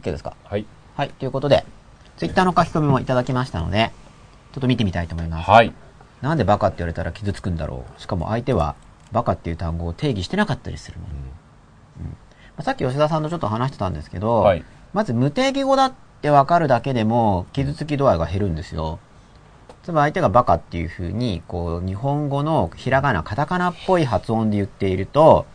OK ですか？はい。はい。ということで、ツイッターの書き込みもいただきましたので、ちょっと見てみたいと思います。はい。なんでバカって言われたら傷つくんだろう。しかも相手はバカっていう単語を定義してなかったりするのに。うんまあさっき吉田さんとちょっと話してたんですけど、はいまず無定義語だってわかるだけでも傷つき度合いが減るんですよ。つまり相手がバカっていう風に、こう、日本語のひらがな、カタカナっぽい発音で言っていると、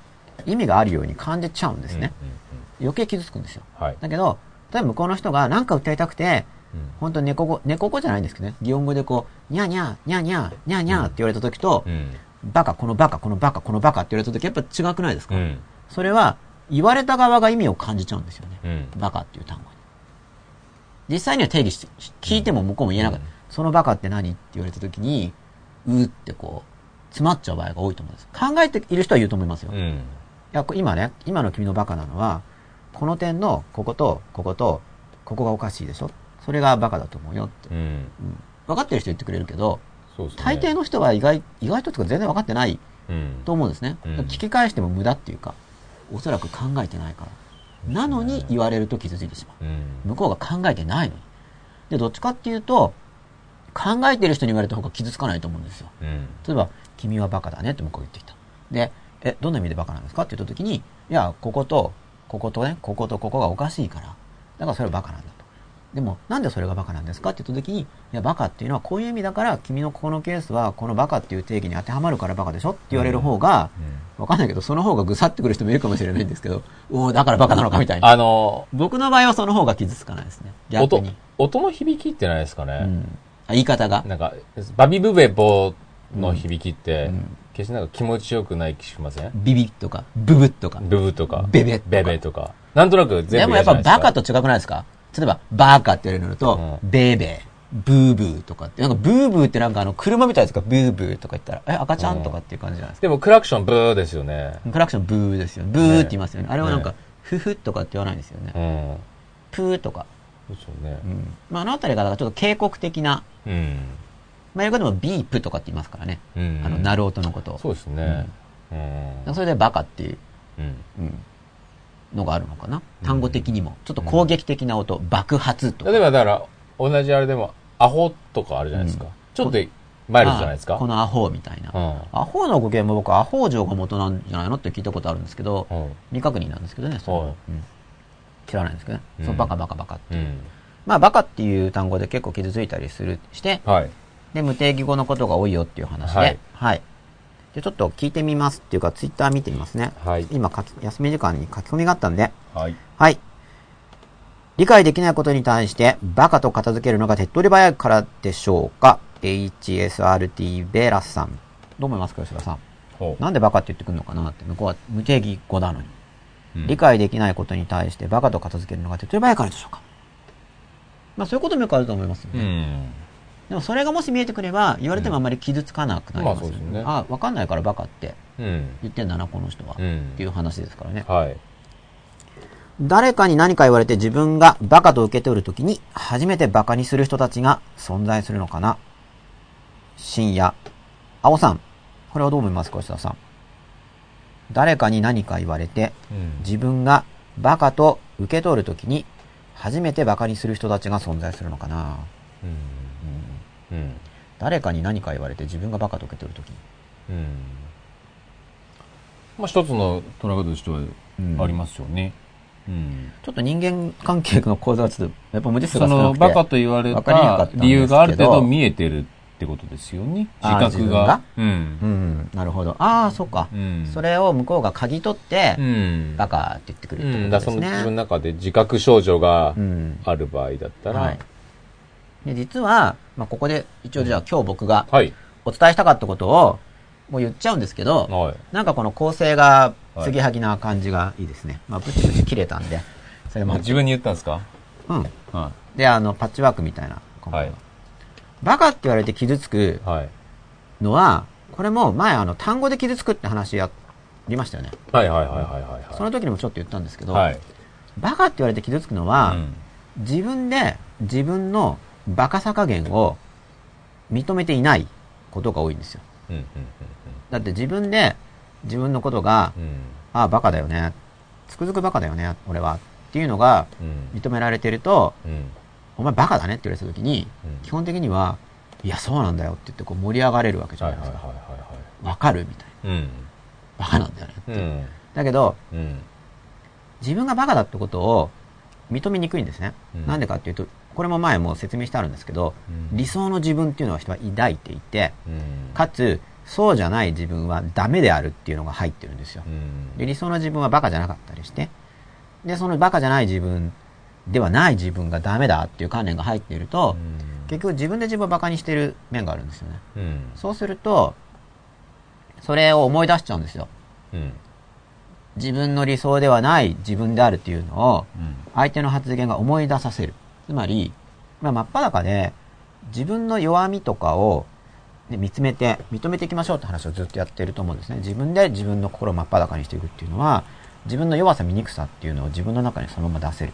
意味があるように感じちゃうんですね。うんうん余計傷つくんですよ。うんはい。だけど、例えば向こうの人が何か訴えたくて、うん本当に猫語、猫語じゃないんですけどね、擬音語でこう、にゃーにゃー、にゃーにゃー、にゃーにゃーって言われた時と、うん。バカ、このバカ、このバカ、このバカって言われた時やっぱ違くないですか、うん。それは、言われた側が意味を感じちゃうんですよね。うん。バカっていう単語に。実際には定義して、聞いても向こうも言えなかった。うんそのバカって何って言われた時に、うーってこう、詰まっちゃう場合が多いと思うんです。考えている人は言うと思いますよ。いうん。や、こ今ね、今の君のバカなのは、この点の、ここと、ここと、ここがおかしいでしょ？それがバカだと思うよって。うん。うん分かってる人言ってくれるけど、ね。大抵の人は意外、意外ととか全然分かってないうん。と思うんですね。うん聞き返しても無駄っていうか、おそらく考えてないから。なのに言われると傷ついてしまう。うん。向こうが考えてないのに。で、どっちかっていうと、考えてる人に言われた方が傷つかないと思うんですよ。うん。例えば、君はバカだねって向こう言ってきた。で、え、どんな意味でバカなんですか？って言った時に、いや、ここと、こことね、こことここがおかしいから。だからそれはバカなんだと。でも、なんでそれがバカなんですかって言った時に、いや、バカっていうのはこういう意味だから、君のここのケースは、このバカっていう定義に当てはまるからバカでしょって言われる方が、わかんないけど、その方がぐさってくる人もいるかもしれないんですけど、おおだからバカなのかみたいな。あの、僕の場合はその方が傷つかないですね。逆音に。、音の響きってないですかね。うん。あ言い方が。なんか、バビブベボの響きって、うん決してなんか気持ちよくない気しません？ビビッとか、ブブッとか。ブブとか、ベベとかベベとか。なんとなく全部でもやっぱバカと違くないですか？例えば、バーカって言われるのと、うベーベー、ブーブーとかって、なんかブーブーってなんかあの、車みたいですかブーブーとか言ったら、え、赤ちゃんとかっていう感じじゃないですか？でもクラクションブーですよね。クラクションブーですよ。ブーって言いますよね。ねあれはなんかね、フフとかって言わないんですよね。うん。プーとか。ですよねう。ん。まあ、あのあたりがちょっと警告的な、うん。まあ、英語でもビープとかって言いますからね。うん。あの、鳴る音のことを。そうですね。うん。それでバカっていう、うん。うん、のがあるのかな。単語的にも。ちょっと攻撃的な音、爆発とか。例えばだから、同じあれでも、アホとかあるじゃないですか。うんちょっとマイルドじゃないですか。あこのアホみたいな。うん。アホの語源も僕、アホ城が元なんじゃないのって聞いたことあるんですけど、うん。未確認なんですけどね、そうん知らないんですけどね。うんそうバカバカバカって。うん。まあ、バカっていう単語で結構傷ついたりする、して、はい。で、無定義語のことが多いよっていう話で、ははいい。で、ちょっと聞いてみますっていうか、ツイッター見てみますね。はい今休み時間に書き込みがあったんで、はい。はい。理解できないことに対して、バカと片付けるのが手っ取り早いからでしょうか ?HSRT ベラスさん。どう思いますか、吉田さん？ほなんでバカって言ってくるのかなって、向こうは無定義語なのに。う。うん理解できないことに対してバカと片付けるのが手っ取り早いからでしょうか？まあそういうこともよくあると思いますようね。ん。でもそれがもし見えてくれば、言われてもあんまり傷つかなくなりますよまあそうですねあ、わかんないからバカってうん。言ってんだな、この人は。うんっていう話ですからね。はい。誰かに何か言われて自分がバカと受け取るときに、初めてバカにする人たちが存在するのかな。深夜。青さん。これはどう思いますか、吉田さん？誰かに何か言われて、うん。自分がバカと受け取るときに、初めてバカにする人たちが存在するのかな。うん。うん。誰かに何か言われて自分がバカと受け取るときに。うん。まあ一つの捉え方としてはうんありますよね。うん。ちょっと人間関係の構造はちょっと、やっぱ文字数そが少なくて。のバカと言われた理由がある程度見えてるってことですよね。自覚が。う。うんん、なるほど。ああ、そっか。うん。それを向こうが嗅ぎ取ってう、ん。バカって言ってくるってうん。ことですね。だからその自分の中で自覚症状がうん。ある場合だったら、はい。で、実は、まあ、ここで、一応じゃあ今日僕がはい。お伝えしたかったことを、もう言っちゃうんですけど、はい。なんかこの構成が、継ぎはぎな感じがいいですね。まあ、ブチブチ切れたんで、それも自分に言ったんですか？うん。はで、あの、パッチワークみたいな。ははいバカって言われて傷つくい。はい。のは、これも前あの、単語で傷つくって話やりましたよね。はいはいはいはいはい。その時にもちょっと言ったんですけど、はい。バカって言われて傷つくのは、うん自分で自分のバカさ加減を認めていないことが多いんですよ。うんうんだって自分で自分のことが、うんうん。ああ、バカだよね。つくづくバカだよね、俺は。っていうのがうん。認められてると、うん。お前バカだねって言われた時に、うん基本的には、いや、そうなんだよって言ってこう盛り上がれるわけじゃはいないですか。はいはいはいかるみたいな。バカなんだよねって。だけど、うん。自分がバカだってことを認めにくいんですね。うんなんでかっていうと、これも前も説明してあるんですけど、うん理想の自分っていうのは人は抱いていて、うん。かつ、そうじゃない自分はダメであるっていうのが入ってるんですよ。うん。で、理想の自分はバカじゃなかったりして、で、そのバカじゃない自分ではない自分がダメだっていう観念が入っていると、結局自分で自分をバカにしてる面があるんですよね。うん。そうすると、それを思い出しちゃうんですよ。うん。自分の理想ではない自分であるっていうのを、うん。相手の発言が思い出させる。つまり、まあ、真っ裸で、自分の弱みとかを、ね、見つめて、認めていきましょうって話をずっとやってると思うんですね。自分で自分の心を真っ裸にしていくっていうのは、自分の弱さ、醜さっていうのを自分の中にそのまま出せる。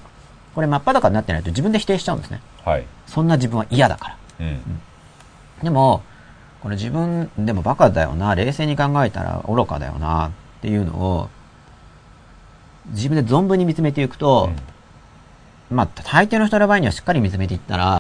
これ真っ裸になってないと自分で否定しちゃうんですね。はい。そんな自分は嫌だから。うん。でも、この自分でもバカだよな、冷静に考えたら愚かだよなっていうのを、自分で存分に見つめていくと、まあ、大抵の人の場合にはしっかり見つめていったら、